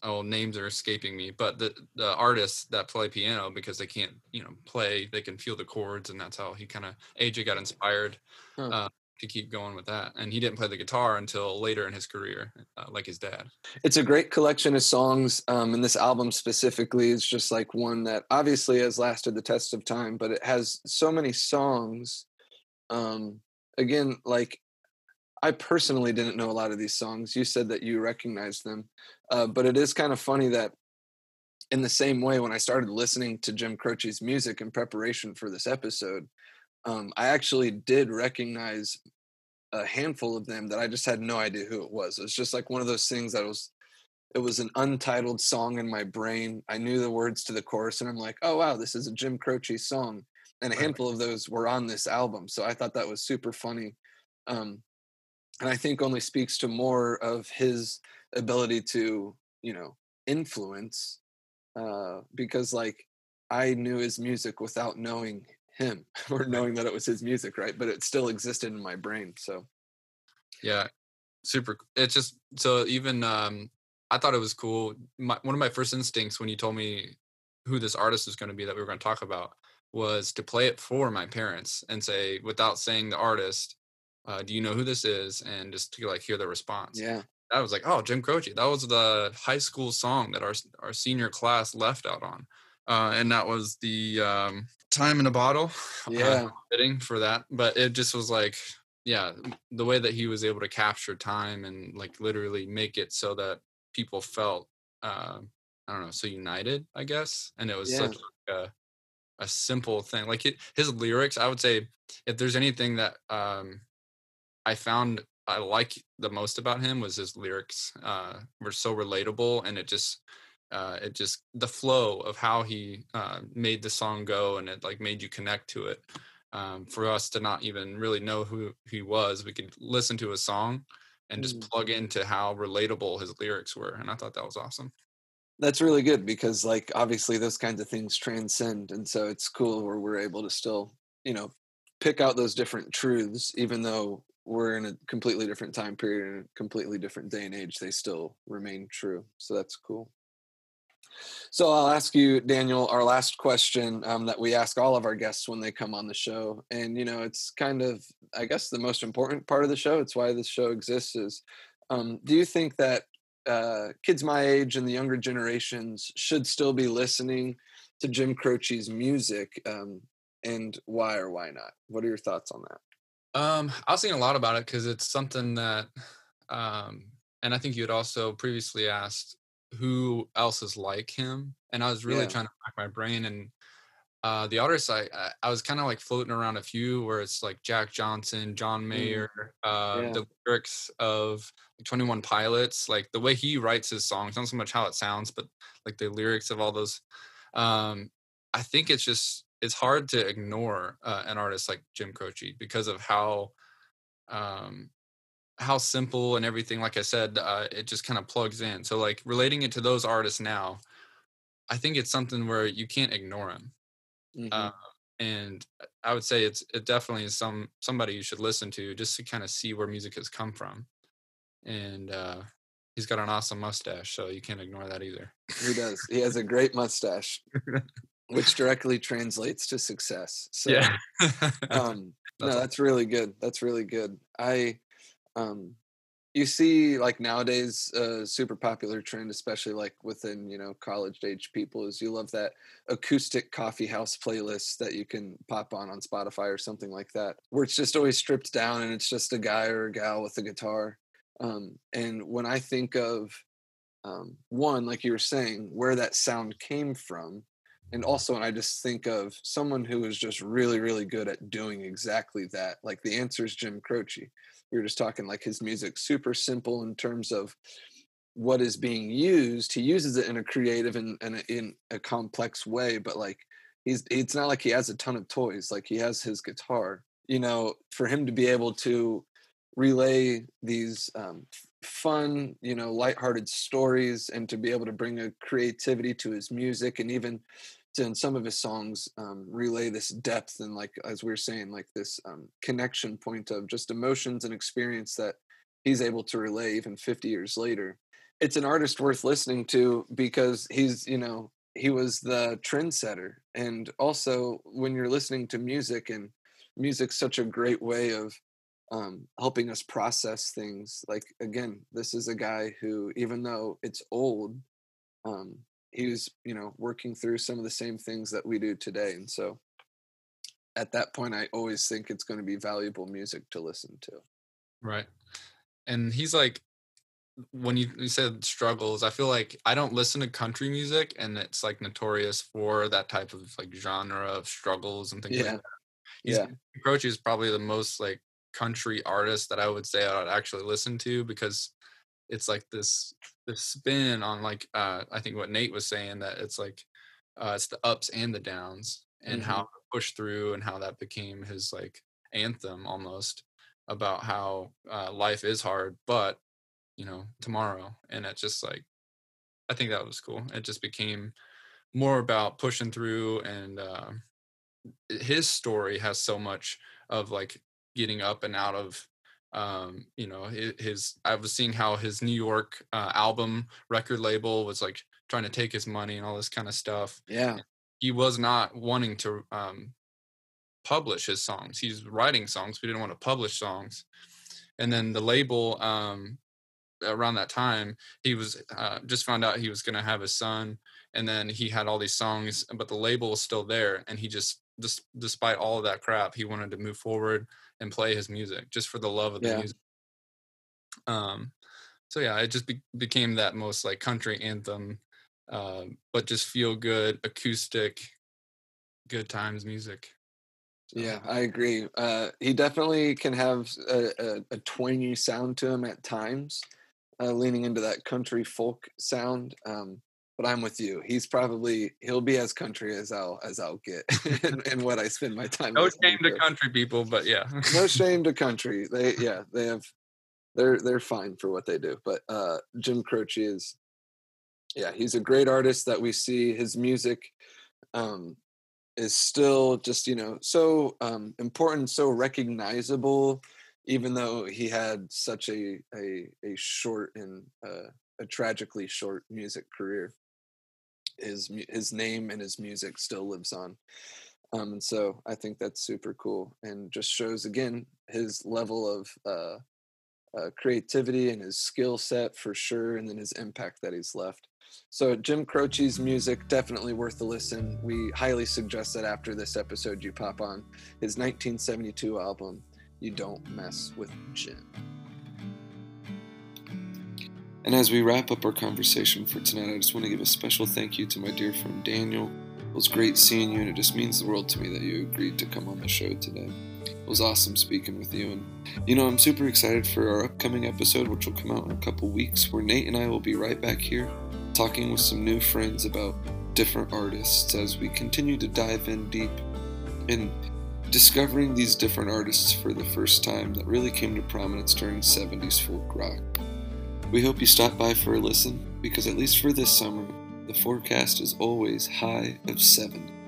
oh names are escaping me, but the the artists that play piano because they can't you know play, they can feel the chords, and that's how he kind of AJ got inspired. Huh. Uh, to keep going with that. And he didn't play the guitar until later in his career, uh, like his dad. It's a great collection of songs. Um, and this album specifically is just like one that obviously has lasted the test of time, but it has so many songs. Um, again, like I personally didn't know a lot of these songs. You said that you recognized them, uh, but it is kind of funny that in the same way, when I started listening to Jim Croce's music in preparation for this episode, um, I actually did recognize a handful of them that I just had no idea who it was. It was just like one of those things that was it was an untitled song in my brain. I knew the words to the chorus and I'm like, "Oh wow, this is a Jim Croce song." And a handful of those were on this album. So I thought that was super funny. Um, and I think only speaks to more of his ability to, you know, influence uh because like I knew his music without knowing him <laughs> or knowing that it was his music, right? But it still existed in my brain. So yeah, super. It's just so even um I thought it was cool. My, one of my first instincts when you told me who this artist was going to be that we were going to talk about was to play it for my parents and say without saying the artist, uh, "Do you know who this is?" and just to like hear the response. Yeah. I was like, "Oh, Jim Croce." That was the high school song that our our senior class left out on, uh, and that was the um, time in a bottle. <sighs> Yeah. Uh, fitting for that. But it just was like, yeah, the way that he was able to capture time and like literally make it so that people felt, uh, I don't know, so united, I guess. And it was yeah. such a, a simple thing. Like it, his lyrics, I would say, if there's anything that um, I found I like the most about him was his lyrics uh, were so relatable and it just uh, it just the flow of how he uh, made the song go and it like made you connect to it. Um, for us to not even really know who he was we could listen to a song and just mm. plug into how relatable his lyrics were and i thought that was awesome. That's really good because like obviously those kinds of things transcend and so it's cool where we're able to still you know pick out those different truths even though we're in a completely different time period and a completely different day and age they still remain true. So that's cool so I'll ask you, Daniel, our last question um, that we ask all of our guests when they come on the show, and you know, it's kind of, I guess, the most important part of the show. It's why this show exists. Is um, do you think that uh, kids my age and the younger generations should still be listening to Jim Croce's music, um, and why or why not? What are your thoughts on that? Um, I was thinking a lot about it because it's something that, um, and I think you had also previously asked who else is like him and i was really yeah. trying to rack my brain and uh, the artists I I was kind of like floating around a few where it's like Jack Johnson, John mm, Mayer, mm. uh, yeah. the lyrics of Twenty One Pilots, like the way he writes his songs, not so much how it sounds, but like the lyrics of all those. Um, I think it's just it's hard to ignore uh, an artist like Jim Croce because of how um, how simple and everything like i said uh, it just kind of plugs in. So like relating it to those artists now i think it's something where you can't ignore them mm-hmm. uh, and i would say it's it definitely is some somebody you should listen to just to kind of see where music has come from. And uh, he's got an awesome mustache so you can't ignore that either. He does. He has a great mustache which directly translates to success. <laughs> So yeah um <laughs> no that's really good. That's really good. I um you see like nowadays a super popular trend especially like within you know college age people is you love that acoustic coffee house playlist that you can pop on on spotify or something like that where it's just always stripped down and it's just a guy or a gal with a guitar um, and when i think of um, one like you were saying where that sound came from and also and i just think of someone who is just really really good at doing exactly that like the answer is jim croce we were just talking like his music super simple in terms of what is being used he uses it in a creative and, and in a complex way but like he's it's not like he has a ton of toys like he has his guitar you know for him to be able to relay these um, fun you know lighthearted stories and to be able to bring a creativity to his music and even in some of his songs um, relay this depth and like as we are saying like this um, connection point of just emotions and experience that he's able to relay even 50 years later. It's an artist worth listening to because he's you know he was the trendsetter. And also when you're listening to music and music's such a great way of um, helping us process things like again this is a guy who even though it's old um, he was you know working through some of the same things that we do today and so at that point i always think it's going to be valuable music to listen to right and he's like when you, you said struggles i feel like i don't listen to country music and it's like notorious for that type of like genre of struggles and things yeah like that. He's, yeah Croce is probably the most like country artist that i would say i would actually listen to because it's like this this spin on like uh i think what nate was saying that it's like uh it's the ups and the downs and mm-hmm. how push through and how that became his like anthem almost about how uh, life is hard but you know tomorrow and it just like i think that was cool it just became more about pushing through and uh, his story has so much of like getting up and out of um you know his, his i was seeing how his new york uh, album record label was like trying to take his money and all this kind of stuff. Yeah. He was not wanting to um publish his songs. He's writing songs but he didn't want to publish songs. And then the label um around that time he was uh, just found out he was going to have a son and then he had all these songs but the label was still there and he just just despite all of that crap he wanted to move forward and play his music just for the love of the yeah. music um so yeah it just be- became that most like country anthem uh, but just feel good acoustic good times music yeah, I agree. Uh, he definitely can have a, a, a, twangy sound to him at times, uh, leaning into that country folk sound. Um, but I'm with you. He's probably he'll be as country as I'll as I'll get <laughs> and, what I spend my time. No shame to country people, but yeah. no <laughs> shame to country. They yeah they have they're they're fine for what they do. But uh, Jim Croce is yeah he's a great artist that we see his music um, is still just you know so um, important, so recognizable even though he had such a a, a short and uh, a tragically short music career, his his name and his music still lives on. Um, and so I think that's super cool and just shows again his level of uh, uh, creativity and his skill set for sure, and then his impact that he's left. So Jim Croce's music definitely worth a listen. We highly suggest that after this episode you pop on his 1972 album you don't mess with Jim. And as we wrap up our conversation for tonight, I just want to give a special thank you to my dear friend Daniel. It was great seeing you, and it just means the world to me that you agreed to come on the show today. It was awesome speaking with you, and you know, I'm super excited for our upcoming episode, which will come out in a couple weeks, where Nate and I will be right back here talking with some new friends about different artists as we continue to dive in deep in discovering these different artists for the first time that really came to prominence during 70s folk rock. We hope you stop by for a listen because, at least for this summer, the forecast is always high of 70.